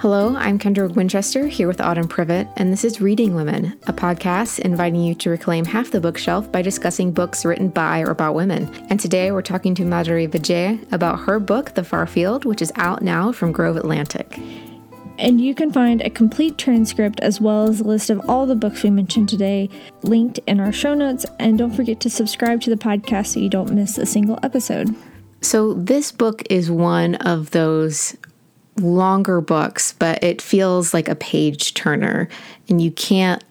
Hello, I'm Kendra Winchester here with Autumn Privett, and this is Reading Women, a podcast inviting you to reclaim half the bookshelf by discussing books written by or about women. And today we're talking to Madhuri Vijay about her book, The Far Field, which is out now from Grove Atlantic. And you can find a complete transcript as well as a list of all the books we mentioned today linked in our show notes. And don't forget to subscribe to the podcast so you don't miss a single episode. So, this book is one of those longer books, but it feels like a page turner and you can't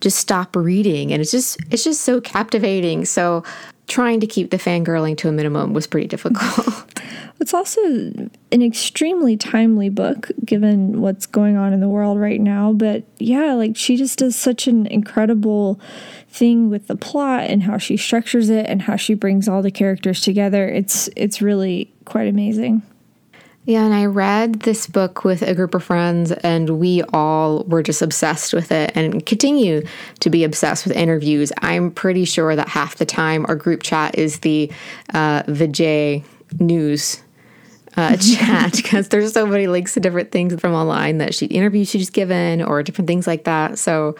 just stop reading and it's just it's just so captivating. So trying to keep the fangirling to a minimum was pretty difficult. It's also an extremely timely book given what's going on in the world right now. But yeah, like she just does such an incredible thing with the plot and how she structures it and how she brings all the characters together. It's it's really quite amazing. Yeah, and I read this book with a group of friends, and we all were just obsessed with it and continue to be obsessed with interviews. I'm pretty sure that half the time our group chat is the uh, Vijay news uh, chat because there's so many links to different things from online that she interviews she's given or different things like that. So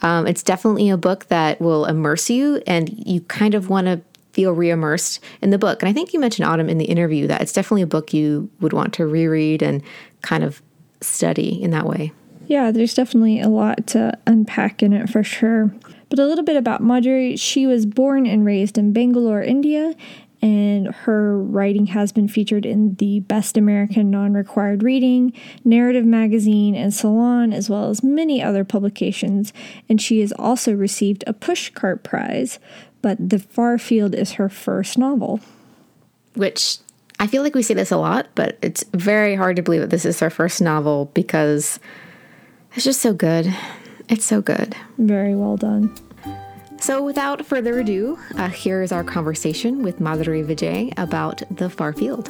um, it's definitely a book that will immerse you, and you kind of want to feel reimmersed in the book. And I think you mentioned Autumn in the interview that it's definitely a book you would want to reread and kind of study in that way. Yeah, there's definitely a lot to unpack in it for sure. But a little bit about Madhuri. She was born and raised in Bangalore, India, and her writing has been featured in the Best American Non Required Reading, Narrative Magazine, and Salon, as well as many other publications. And she has also received a Pushcart Prize but The Far Field is her first novel. Which I feel like we say this a lot, but it's very hard to believe that this is her first novel because it's just so good. It's so good. Very well done. So, without further ado, uh, here is our conversation with Madhuri Vijay about The Far Field.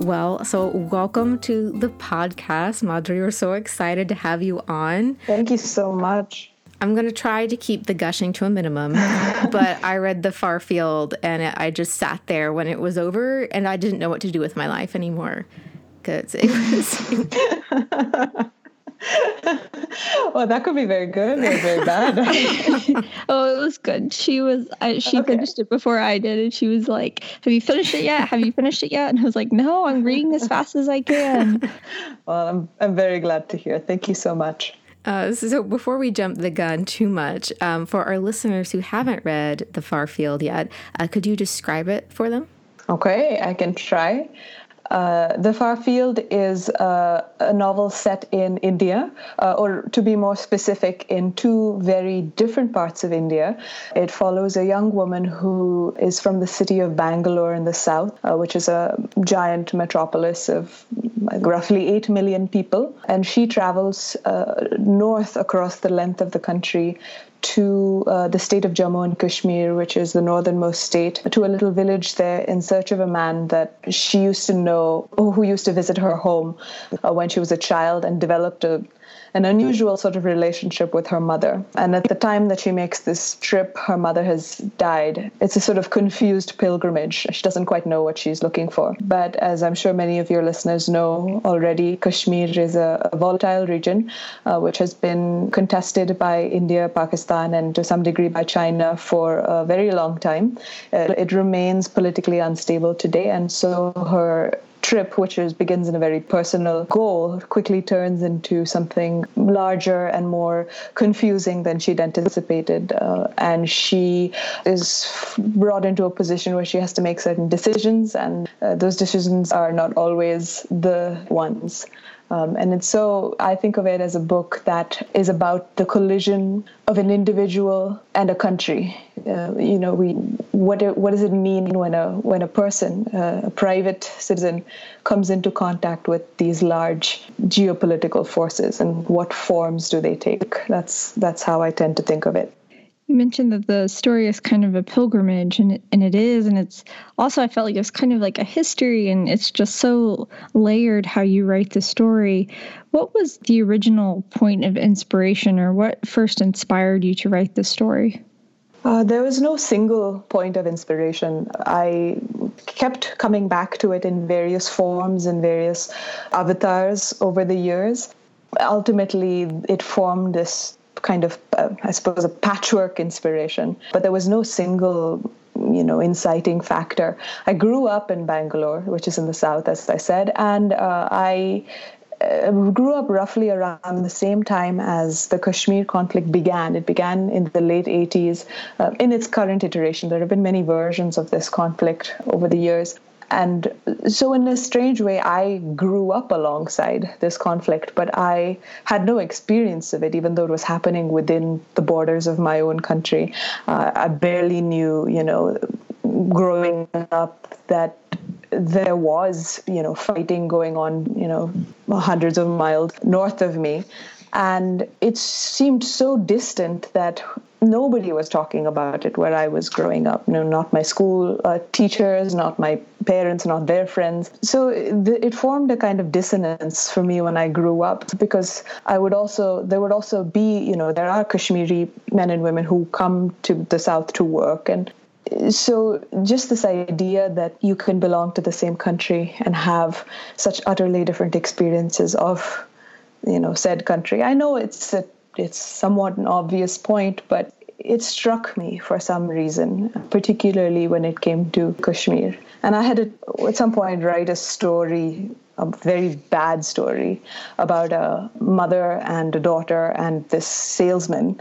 Well, so welcome to the podcast, Madhuri. We're so excited to have you on. Thank you so much. I'm going to try to keep the gushing to a minimum, but I read The Far Field and I just sat there when it was over and I didn't know what to do with my life anymore because it was. well, that could be very good or very bad. oh, it was good. She was, I, she okay. finished it before I did, and she was like, "Have you finished it yet? Have you finished it yet?" And I was like, "No, I'm reading as fast as I can." well, I'm I'm very glad to hear. Thank you so much. Uh, so before we jump the gun too much, um, for our listeners who haven't read The Far Field yet, uh, could you describe it for them? Okay, I can try. Uh, the Far Field is uh, a novel set in India, uh, or to be more specific, in two very different parts of India. It follows a young woman who is from the city of Bangalore in the south, uh, which is a giant metropolis of roughly 8 million people. And she travels uh, north across the length of the country to uh, the state of Jammu and Kashmir, which is the northernmost state, to a little village there in search of a man that she used to know, who used to visit her home uh, when she was a child and developed a an unusual sort of relationship with her mother. And at the time that she makes this trip, her mother has died. It's a sort of confused pilgrimage. She doesn't quite know what she's looking for. But as I'm sure many of your listeners know already, Kashmir is a, a volatile region uh, which has been contested by India, Pakistan, and to some degree by China for a very long time. Uh, it remains politically unstable today. And so her trip, which is, begins in a very personal goal, quickly turns into something larger and more confusing than she'd anticipated. Uh, and she is brought into a position where she has to make certain decisions, and uh, those decisions are not always the ones. Um, and it's so, I think of it as a book that is about the collision of an individual and a country. Uh, you know, we what what does it mean when a when a person, uh, a private citizen, comes into contact with these large geopolitical forces, and what forms do they take? That's that's how I tend to think of it. You mentioned that the story is kind of a pilgrimage, and it, and it is, and it's also I felt like it was kind of like a history, and it's just so layered how you write the story. What was the original point of inspiration, or what first inspired you to write the story? Uh, there was no single point of inspiration. I kept coming back to it in various forms and various avatars over the years. Ultimately, it formed this kind of, uh, I suppose, a patchwork inspiration, but there was no single you know inciting factor i grew up in bangalore which is in the south as i said and uh, i uh, grew up roughly around the same time as the Kashmir conflict began. It began in the late 80s. Uh, in its current iteration, there have been many versions of this conflict over the years. And so, in a strange way, I grew up alongside this conflict, but I had no experience of it, even though it was happening within the borders of my own country. Uh, I barely knew, you know, growing up that there was, you know, fighting going on, you know, hundreds of miles north of me. And it seemed so distant that nobody was talking about it where I was growing up. You know, not my school uh, teachers, not my parents, not their friends. So it, formed a kind of dissonance for me when I grew up because I would also there would also be you know there are Kashmiri men and women who come to the south to work and so just this idea that you can belong to the same country and have such utterly different experiences of you know said country i know it's a, it's somewhat an obvious point but it struck me for some reason particularly when it came to kashmir and i had to at some point write a story a very bad story about a mother and a daughter and this salesman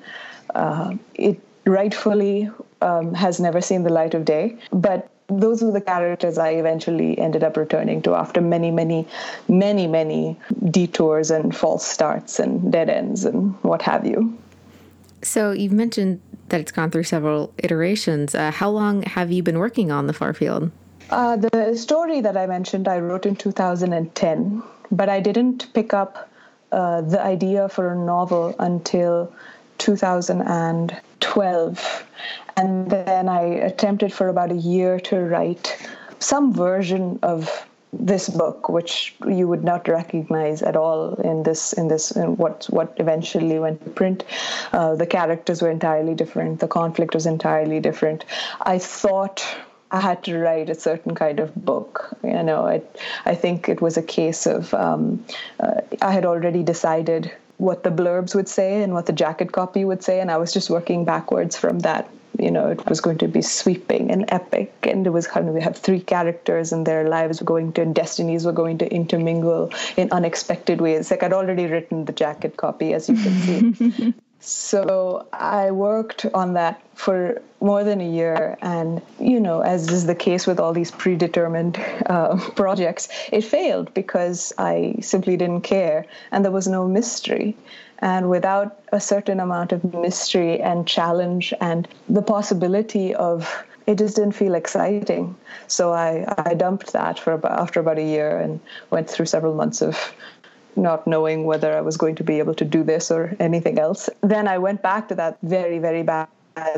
uh, it rightfully um, has never seen the light of day. But those were the characters I eventually ended up returning to after many, many, many, many detours and false starts and dead ends and what have you. So you've mentioned that it's gone through several iterations. Uh, how long have you been working on the far field? Uh, the story that I mentioned, I wrote in 2010, but I didn't pick up uh, the idea for a novel until 2012. And then I attempted for about a year to write some version of this book, which you would not recognize at all in this in this in what what eventually went to print. Uh, the characters were entirely different. The conflict was entirely different. I thought I had to write a certain kind of book. You know, I I think it was a case of um, uh, I had already decided what the blurbs would say and what the jacket copy would say, and I was just working backwards from that you know it was going to be sweeping and epic. And it was kind of we have three characters and their lives were going to and destinies were going to intermingle in unexpected ways. Like i'd already written the jacket copy as you can see. So i worked on that for more than a year. And you know as is the case with all these predetermined uh, projects it failed because i simply didn't care. And there was no mystery and without a certain amount of mystery and challenge and the possibility of it just didn't feel exciting. So I, I dumped that for about, after about a year and went through several months of not knowing whether I was going to be able to do this or anything else. Then I went back to that very, very bad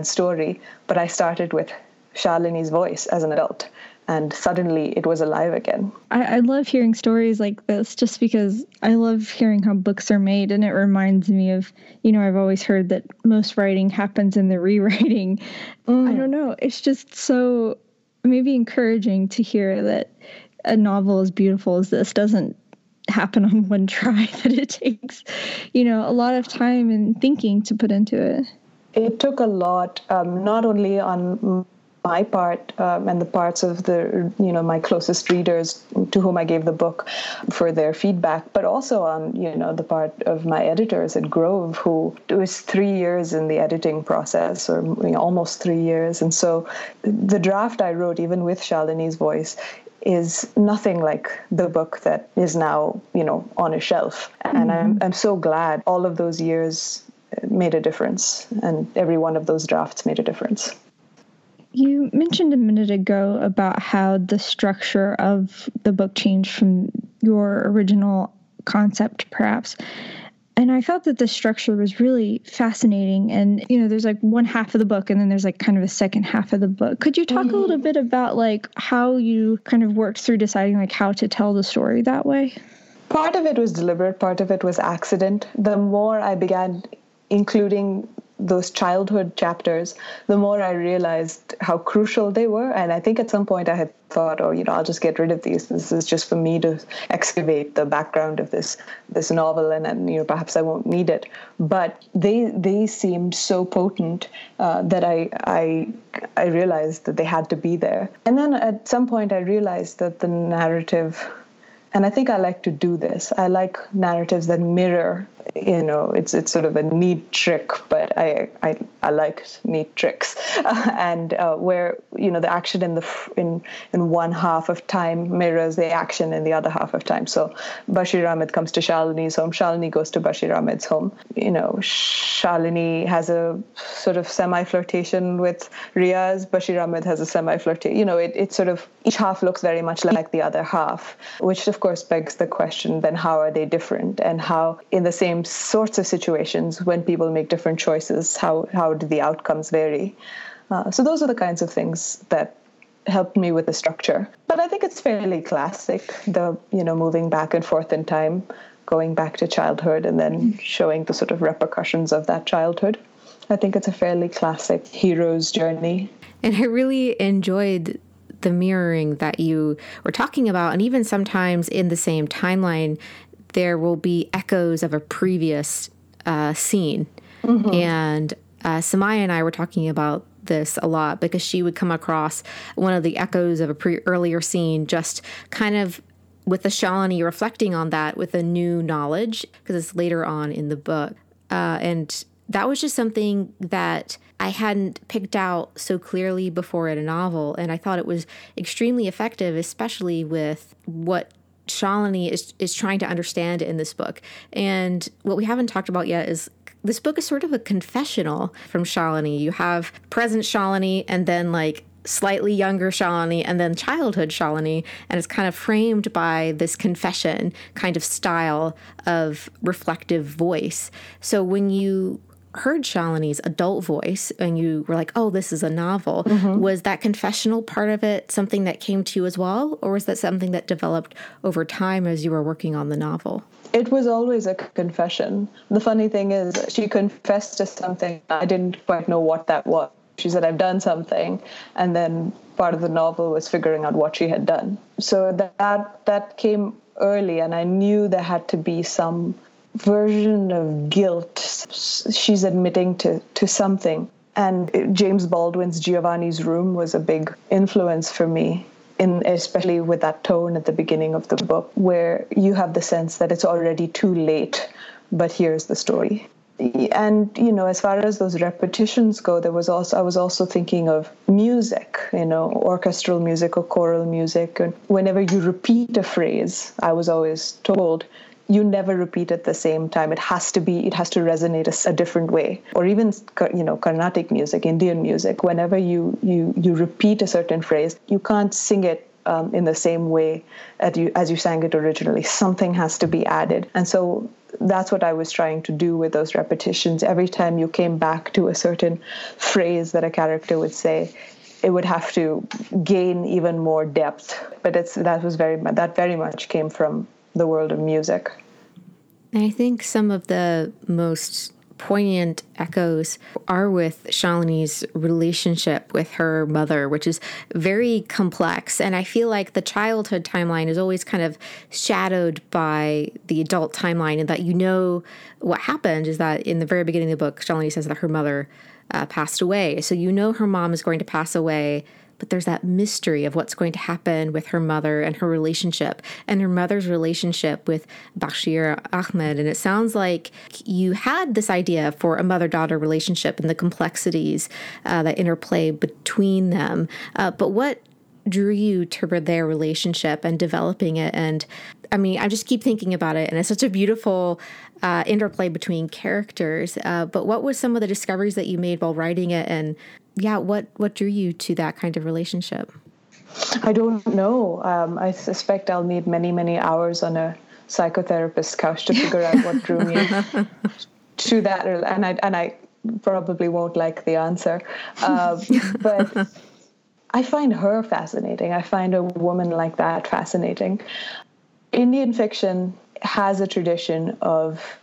story, but I started with Shalini's voice as an adult and suddenly it was alive again. I, I, love hearing stories like this just because I love hearing how books are made, and it reminds me of, you know, I've always heard that most writing happens in the rewriting. Mm. I don't know. It's just so maybe encouraging to hear that a novel as beautiful as this doesn't happen on one try, that it takes, you know, a lot of time and thinking to put into it. It took a lot, um, not only on my part um, and the parts of the you know my closest readers to whom I gave the book for their feedback, but also on you know the part of my editors at Grove, who was three years in the editing process, or you know, almost three years, and so the draft I wrote, even with Shalini's voice, is nothing like the book that is now you know on a shelf, and mm-hmm. I'm I'm so glad all of those years made a difference, and every one of those drafts made a difference. You mentioned a minute ago about how the structure of the book changed from your original concept, perhaps. And I felt that the structure was really fascinating. And, you know, there's like one half of the book and then there's like kind of a second half of the book. Could you talk mm-hmm. a little bit about like how you kind of worked through deciding like how to tell the story that way? Part of it was deliberate, part of it was accident. The more I began including those childhood chapters, the more I realized how crucial they were. And I think at some point I had thought, oh, you know, I'll just get rid of these. This is just for me to excavate the background of this this novel, and, you know, perhaps I won't need it. But they they seemed so potent uh, that I I I realized that they had to be there. And then at some point I realized that the narrative and I think I like to do this. I like narratives that mirror you know it's it's sort of a neat trick but i i, I like neat tricks. Uh, and uh, where you know the action in the in in one half of time mirrors the action in the other half of time. So bashir ahmed comes to shalini's home shalini goes to bashir ahmed's home. You know shalini has a sort of semi flirtation with riaz. Bashir ahmed has a semi flirtation you know it, it sort of each half looks very much like the other half which of course begs the question then how are they different? And how in the same same sorts of situations when people make different choices how how do the outcomes vary? Uh, so those are the kinds of things that helped me with the structure. But i think it's fairly classic the you know moving back and forth in time going back to childhood and then showing the sort of repercussions of that childhood. I think it's a fairly classic hero's journey. And i really enjoyed the mirroring that you were talking about and even sometimes in the same timeline there will be echoes of a previous uh, scene. Mm-hmm. And uh, Samaya and I were talking about this a lot because she would come across one of the echoes of a pre earlier scene, just kind of with the Shalini reflecting on that with a new knowledge because it's later on in the book. Uh, and that was just something that I hadn't picked out so clearly before in a novel. And I thought it was extremely effective, especially with what Shalini is is trying to understand in this book. And what we haven't talked about yet is this book is sort of a confessional from Shalini. You have present Shalini and then like slightly younger Shalini and then childhood Shalini, and it's kind of framed by this confession kind of style of reflective voice. So when you heard Shalini's adult voice and you were like, oh, this is a novel, mm-hmm. was that confessional part of it something that came to you as well? Or was that something that developed over time as you were working on the novel? It was always a confession. The funny thing is, she confessed to something. I didn't quite know what that was. She said, I've done something. And then part of the novel was figuring out what she had done. So that, that came early, and I knew there had to be some version of guilt. She's admitting to, to something. And James Baldwin's Giovanni's Room was a big influence for me. In, especially with that tone at the beginning of the book, where you have the sense that it's already too late, but here's the story and you know as far as those repetitions go there was also i was also thinking of music you know orchestral music or choral music and whenever you repeat a phrase i was always told you never repeat at the same time. It has to be, it has to resonate a, a, different way. Or even, you know, Carnatic music, Indian music. Whenever you you you repeat a certain phrase, you can't sing it um, in the same way as you as you sang it originally. Something has to be added, and so that's what I was trying to do with those repetitions. Every time you came back to a certain phrase that a character would say, it would have to gain even more depth. But it's that was very that very much came from the world of music. I think some of the most poignant echoes are with Shalini's relationship with her mother, which is very complex. And I feel like the childhood timeline is always kind of shadowed by the adult timeline, and that you know what happened is that in the very beginning of the book, Shalini says that her mother uh, passed away. So you know her mom is going to pass away but there's that mystery of what's going to happen with her mother and her relationship and her mother's relationship with Bashir Ahmed. And it sounds like you had this idea for a mother daughter relationship and the complexities uh, that interplay between them. Uh, but what drew you to their relationship and developing it and i mean i just keep thinking about it and it's such a beautiful uh, interplay between characters uh, but what was some of the discoveries that you made while writing it and yeah, what what drew you to that kind of relationship? I don't know. Um, I suspect I'll need many many hours on a psychotherapist's couch to figure out what drew me to that, and I and I probably won't like the answer, uh, but. I find her fascinating. I find a woman like that fascinating. Indian fiction has a tradition of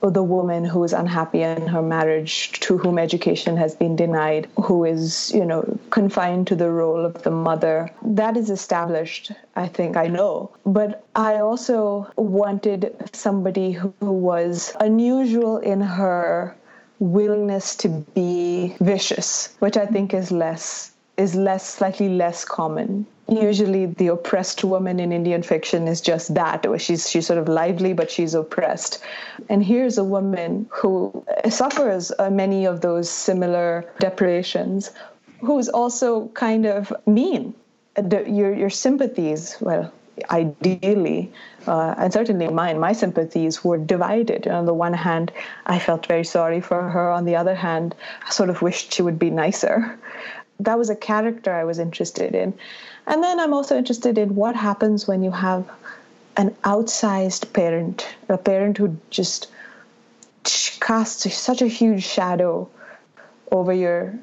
the woman who is unhappy in her marriage, to whom education has been denied, who is, you know, confined to the role of the mother. That is established, I think, I know. But I also wanted somebody who was unusual in her willingness to be vicious, which I think is less is less slightly less common usually the oppressed woman in Indian fiction is just that. She's she's sort of lively, but she's oppressed. And here's a woman who suffers uh, many of those similar deprivations, who's also kind of mean. Your your sympathies, well, ideally, uh, and certainly mine, my sympathies were divided. On the one hand, I felt very sorry for her. On the other hand, I sort of wished she would be nicer. That was a character I was interested in. And then I'm also interested in what happens when you have an outsized parent, a parent who just casts such a huge shadow over your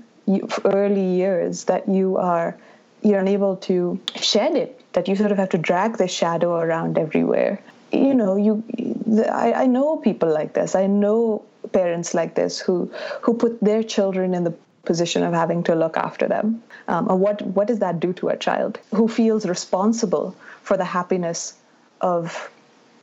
early years that you are you're unable to shed it that you sort of have to drag the shadow around everywhere you know you I, I know people like this i know parents like this who who put their children in the position of having to look after them? Um, or what, what does that do to a child who feels responsible for the happiness of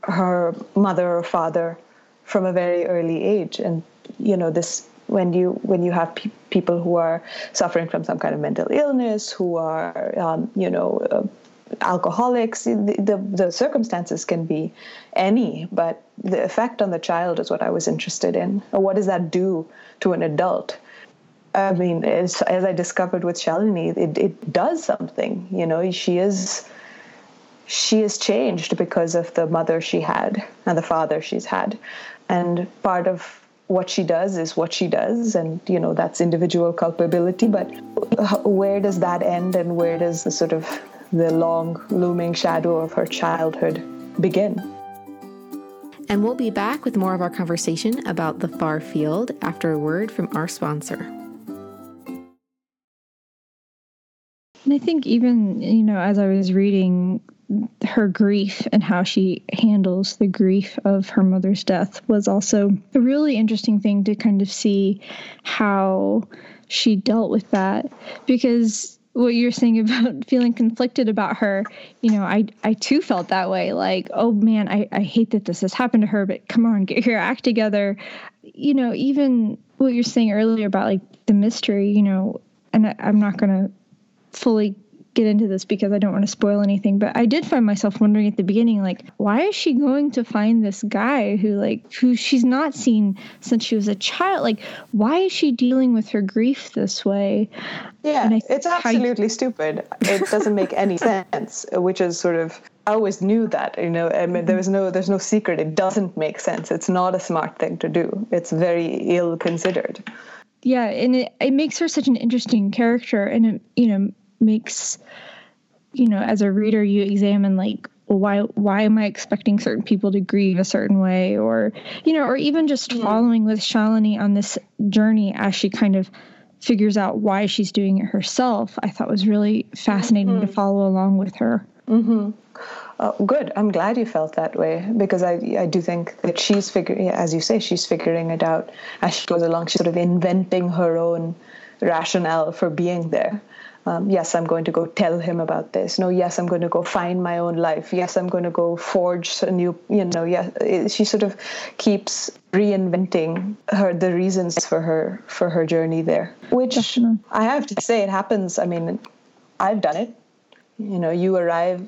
her mother or father from a very early age? And, you know, this when you when you have pe- people who are suffering from some kind of mental illness, who are um, you know uh, alcoholics, the, the, the circumstances can be any, but the effect on the child is what I was interested in. What does that do to an adult? I mean, as, as I discovered with Shalini, it, it does something. You know, she is she is changed because of the mother she had and the father she's had, and part of what she does is what she does, and you know that's individual culpability. But where does that end, and where does the sort of the long looming shadow of her childhood begin? And we'll be back with more of our conversation about the far field after a word from our sponsor. And I think even, you know, as I was reading her grief and how she handles the grief of her mother's death was also a really interesting thing to kind of see how she dealt with that because what you're saying about feeling conflicted about her, you know, I I too felt that way. Like, oh man, I, I hate that this has happened to her, but come on, get your act together. You know, even what you're saying earlier about like the mystery, you know, and I, I'm not gonna fully get into this because I don't want to spoil anything, but I did find myself wondering at the beginning, like, why is she going to find this guy who, like, who she's not seen since she was a child? Like, why is she dealing with her grief this way? Yeah, it's absolutely you- stupid. It doesn't make any sense, which is sort of I always knew that, you know, I mean, there was no, there's no secret. It doesn't make sense. It's not a smart thing to do. It's very ill considered. Yeah, and it, it makes her such an interesting character, and it, you know, makes you know as a reader you examine like why why am I expecting certain people to grieve a certain way or you know or even just yeah. following with Shalini on this journey as she kind of figures out why she's doing it herself I thought was really fascinating mm-hmm. to follow along with her. Mm-hmm. Uh, good. I'm glad you felt that way because I I do think that she's figuring, as you say, she's figuring it out as she goes along. She's sort of inventing her own rationale for being there um, yes, I'm going to go tell him about this. No, yes, I'm going to go find my own life. Yes, I'm going to go forge a new, you know, yeah. She sort of keeps reinventing her the reasons for her for her journey there, which Definitely. I have to say it happens. I mean, I've done it. You know, you arrive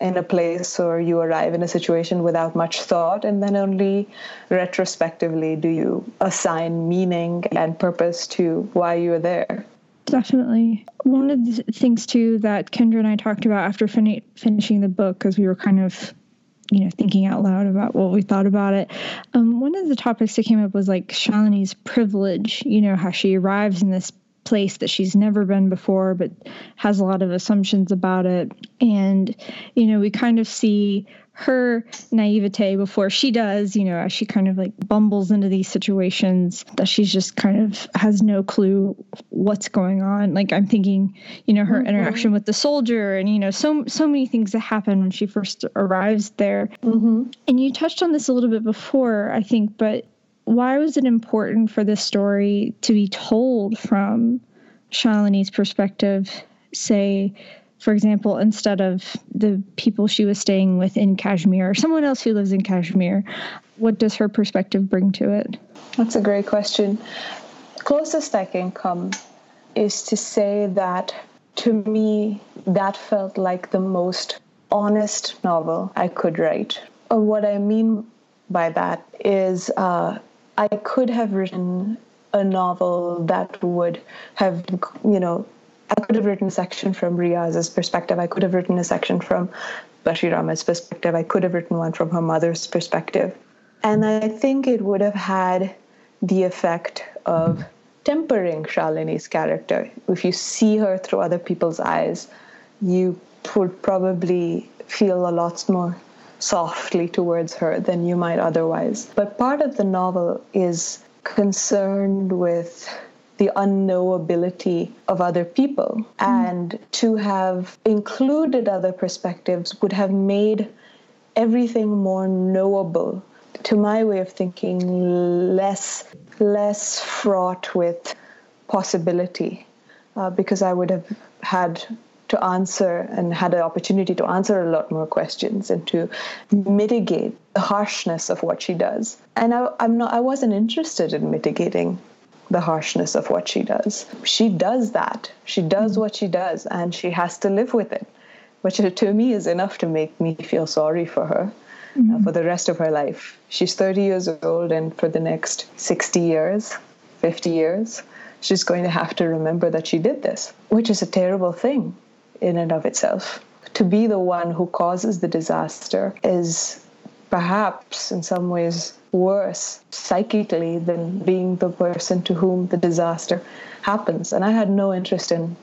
in a place or you arrive in a situation without much thought, and then only retrospectively do you assign meaning and purpose to why you're there. Definitely. One of the things too that Kendra and I talked about after fin- finishing the book, because we were kind of, you know, thinking out loud about what we thought about it. Um, one of the topics that came up was like Shalini's privilege. You know, how she arrives in this place that she's never been before, but has a lot of assumptions about it. And, you know, we kind of see her naivete before she does, you know, as she kind of like bumbles into these situations that she's just kind of has no clue what's going on. Like I'm thinking, you know, her mm-hmm. interaction with the soldier and you know, so so many things that happen when she first arrives there. Mm-hmm. And you touched on this a little bit before, I think, but why was it important for this story to be told from Shalini's perspective, say, for example, instead of the people she was staying with in Kashmir or someone else who lives in Kashmir? What does her perspective bring to it? That's a great question. Closest I can come is to say that to me, that felt like the most honest novel I could write. Uh, what I mean by that is uh, I could have written a novel that would have, you know, I could have written a section from Riaz's perspective. I could have written a section from Bashir Ahmed's perspective. I could have written one from her mother's perspective. And I think it would have had the effect of tempering Shalini's character. If you see her through other people's eyes, you would probably feel a lot more softly towards her than you might otherwise. But part of the novel is concerned with the unknowability of other people. Mm. And to have included other perspectives would have made everything more knowable. To my way of thinking, less less fraught with possibility, uh, because I would have had to answer and had the opportunity to answer a lot more questions and to mitigate the harshness of what she does. And I, I'm not, I wasn't interested in mitigating the harshness of what she does. She does that. She does mm-hmm. what she does, and she has to live with it, which to me is enough to make me feel sorry for her. Uh, mm-hmm. Uh, for the rest of her life. She's 30 years old, and for the next 60 years, 50 years, she's going to have to remember that she did this, which is a terrible thing in and of itself. To be the one who causes the disaster is perhaps in some ways worse psychically than being the person to whom the disaster happens. And I had no interest in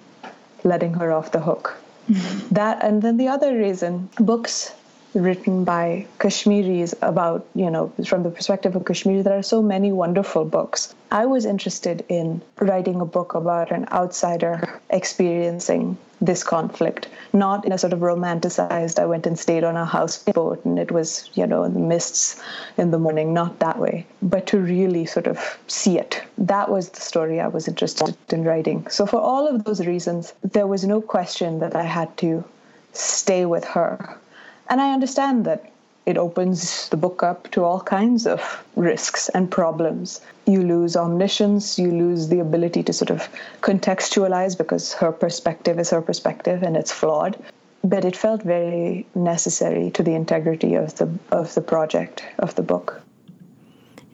letting her off the hook. Mm-hmm. That and then the other reason books written by Kashmiris about, you know, from the perspective of Kashmiri. There are so many wonderful books. I was interested in writing a book about an outsider experiencing this conflict, not in a sort of romanticized, I went and stayed on a houseboat and it was, you know, in the mists in the morning, not that way, but to really sort of see it. That was the story I was interested in writing. So, for all of those reasons, there was no question that I had to stay with her and I understand that it opens the book up to all kinds of risks and problems. You lose omniscience, you lose the ability to sort of contextualize because her perspective is her perspective and it's flawed. But it felt very necessary to the integrity of the of the project of the book.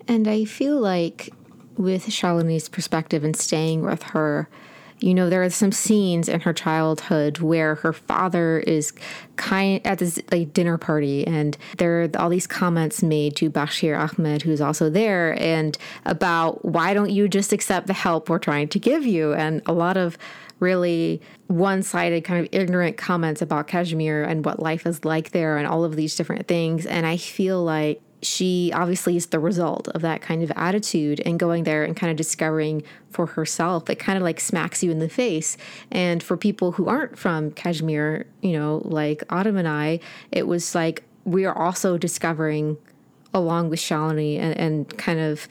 And I feel like with Shalini's perspective and staying with her, you know, there are some scenes in her childhood where her father is kind at this like dinner party, and there are all these comments made to Bashir Ahmed, who's also there, and about why don't you just accept the help we're trying to give you, and a lot of really one sided, kind of ignorant comments about Kashmir and what life is like there and all of these different things. And I feel like she obviously is the result of that kind of attitude and going there and kind of discovering for herself. It kind of like smacks you in the face. And for people who aren't from Kashmir, you know, like Autumn and I, it was like we are also discovering along with Shalini and, and kind of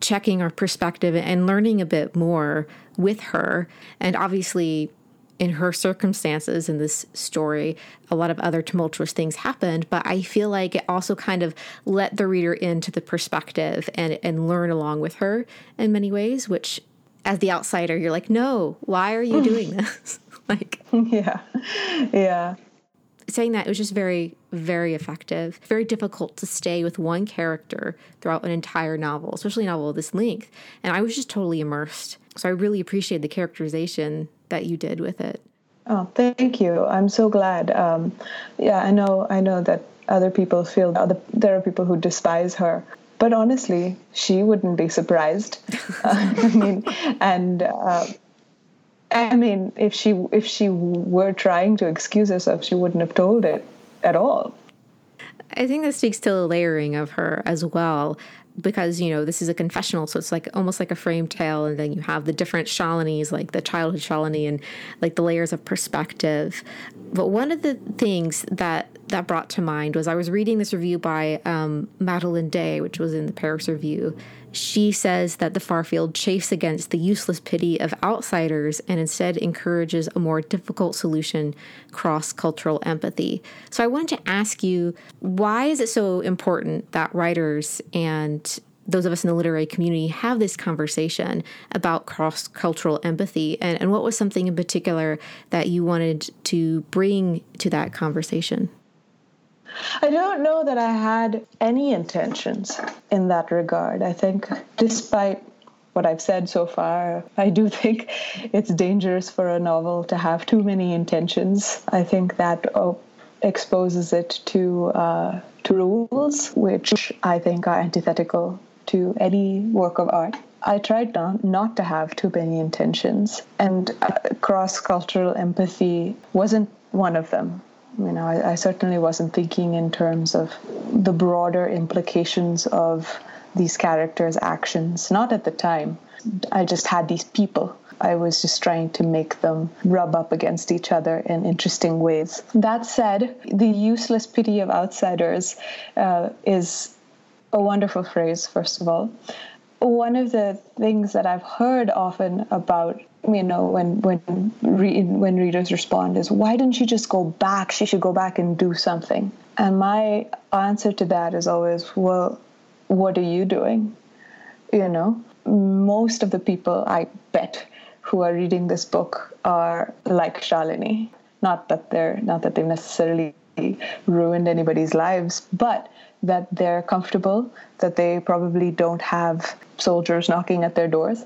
checking our perspective and learning a bit more with her. And obviously, in her circumstances in this story, a lot of other tumultuous things happened, but I feel like it also kind of let the reader into the perspective and, and learn along with her in many ways, which as the outsider, you're like, no, why are you mm. doing this? like, yeah, yeah. Saying that, it was just very, very effective. Very difficult to stay with one character throughout an entire novel, especially a novel of this length. And I was just totally immersed. So I really appreciate the characterization that you did with it. Oh, thank you. I'm so glad. Um, yeah, I know. I know that other people feel other. There are people who despise her, but honestly, she wouldn't be surprised. uh, I mean, and uh, I mean, if she if she were trying to excuse herself, she wouldn't have told it at all. I think that speaks to the layering of her as well because you know this is a confessional so it's like almost like a frame tale and then you have the different shalinis like the childhood shalini and like the layers of perspective but one of the things that that brought to mind was I was reading this review by um, Madeline Day, which was in the Paris Review. She says that the Far Field chafes against the useless pity of outsiders and instead encourages a more difficult solution cross cultural empathy. So I wanted to ask you why is it so important that writers and those of us in the literary community have this conversation about cross cultural empathy? And, and what was something in particular that you wanted to bring to that conversation? I don't know that I had any intentions in that regard. I think, despite what I've said so far, I do think it's dangerous for a novel to have too many intentions. I think that exposes it to uh, to rules, which I think are antithetical to any work of art. I tried not, not to have too many intentions, and uh, cross cultural empathy wasn't one of them. You know, I, I certainly wasn't thinking in terms of the broader implications of these characters' actions, not at the time. I just had these people. I was just trying to make them rub up against each other in interesting ways. That said, the useless pity of outsiders uh, is a wonderful phrase, first of all. One of the things that I've heard often about you know when when re- when readers respond is why didn't she just go back? She should go back and do something. And my answer to that is always well what are you doing? You know most of the people i bet who are reading this book are like shalini. Not that they're not that they've necessarily ruined anybody's lives but that they're comfortable that they probably don't have soldiers knocking at their doors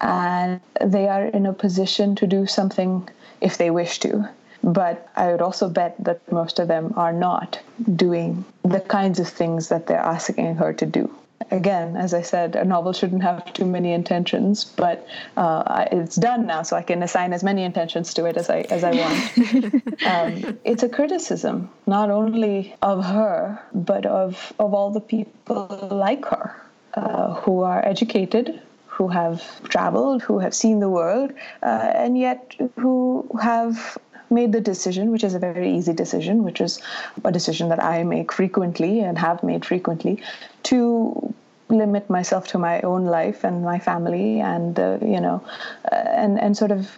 and they are in a position to do something if they wish to. But I would also bet that most of them are not doing the kinds of things that they're asking her to do. Again, as I said, a novel shouldn't have too many intentions, but uh, it's done now, so I can assign as many intentions to it as I as I want. um, it's a criticism, not only of her, but of of all the people like her uh, who are educated, who have traveled, who have seen the world, uh, and yet who have made the decision, which is a very easy decision, which is a decision that I make frequently and have made frequently, to limit myself to my own life and my family, and uh, you know, uh, and and sort of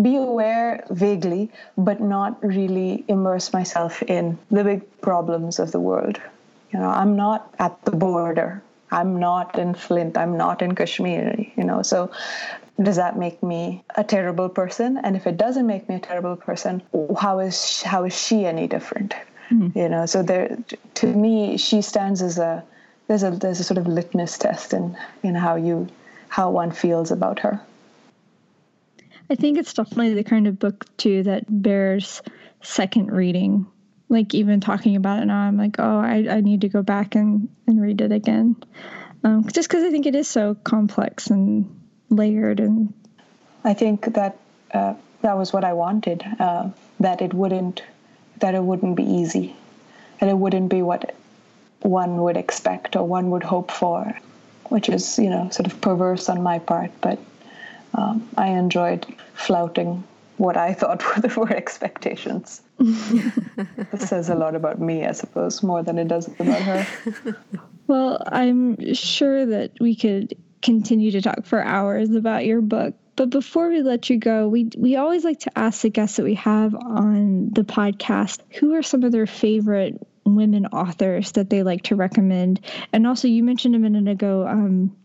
be aware vaguely, but not really immerse myself in the big problems of the world. You know, I'm not at the border I'm not in Flint, I'm not in Kashmir, you know. So does that make me a terrible person? And if it doesn't make me a terrible person, how is she, how is she any different? Mm-hmm. You know, so there to me she stands as a there's a there's a sort of litmus test in in how you how one feels about her. I think it's definitely the kind of book too that bears second reading like even talking about it now i'm like oh i, I need to go back and, and read it again. Um, just because i think it is so complex and layered and i think that uh, that was what i wanted uh, that it wouldn't that it wouldn't be easy and it wouldn't be what one would expect or one would hope for which is you know sort of perverse on my part but um, i enjoyed flouting what I thought were the, were expectations. this says a lot about me, I suppose, more than it does about her. Well, I'm sure that we could continue to talk for hours about your book. But before we let you go, we we always like to ask the guests that we have on the podcast who are some of their favorite women authors that they like to recommend. And also, you mentioned a minute ago um,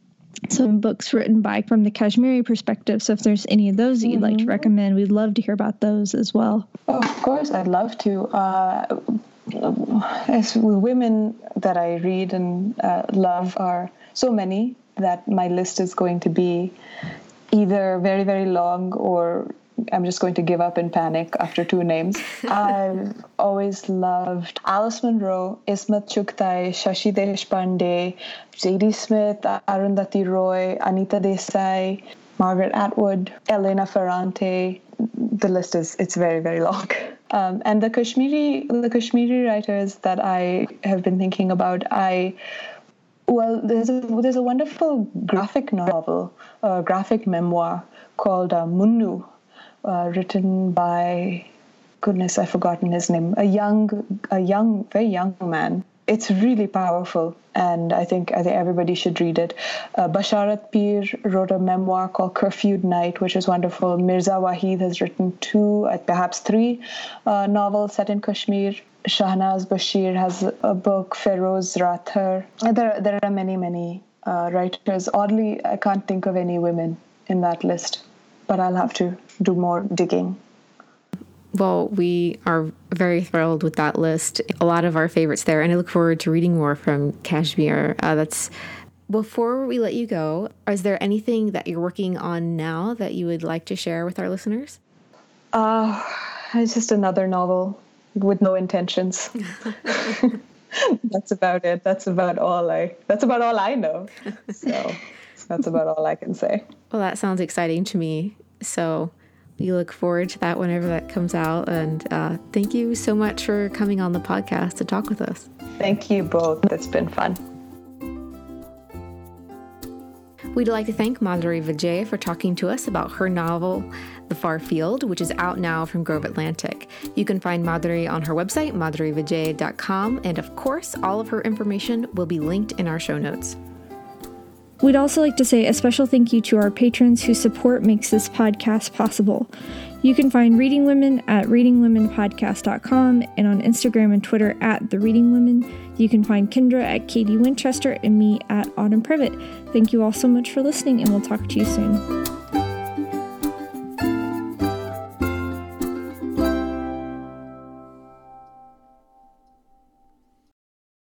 some books written by from the Kashmiri perspective. So if there's any of those that you'd mm-hmm. like to mm-hmm. recommend, we'd love to hear about those as well. Oh, of course, I'd love to. Uh, as women that I read and uh, love are so many that my list is going to be either very very long or I'm just going to give up in panic after two names. I've always loved Alice Munro, Ismat Chughtai, Shashi Deshpande, Zadie Smith, Arundhati Roy, Anita Desai, Margaret Atwood, Elena Ferrante. The list is it's very very long. Um, and the Kashmiri the Kashmiri writers that I have been thinking about, I well, there's a there's a wonderful graphic novel, a graphic memoir called uh, Munnu uh, written by goodness, I've forgotten his name. A young, a young, very young man. It's really powerful, and I think I think everybody should read it. Uh, Basharat Peer wrote a memoir called Curfewed Night, which is wonderful. Mirza Waheed has written two, uh, perhaps three, uh, novels set in Kashmir. Shahnaz Bashir has a book, Feroz Rather. There, there are many, many uh, writers. Oddly, I can't think of any women in that list, but I'll have to do more digging. Well, we are very thrilled with that list. A lot of our favorites there, and I look forward to reading more from Kashmir. Uh, that's before we let you go. Is there anything that you're working on now that you would like to share with our listeners? Uh, it's just another novel with no intentions. that's about it. That's about all I. That's about all I know. So that's about all I can say. Well, that sounds exciting to me. So we look forward to that whenever that comes out. And uh, thank you so much for coming on the podcast to talk with us. Thank you both. It's been fun. We'd like to thank Madhuri Vijay for talking to us about her novel, The Far Field, which is out now from Grove Atlantic. You can find Madhuri on her website, madhurivijay.com, and of course, all of her information will be linked in our show notes. We'd also like to say a special thank you to our patrons whose support makes this podcast possible. You can find Reading Women at readingwomenpodcast.com and on Instagram and Twitter at The Reading Women. You can find Kendra at Katie Winchester and me at Autumn Privett. Thank you all so much for listening, and we'll talk to you soon.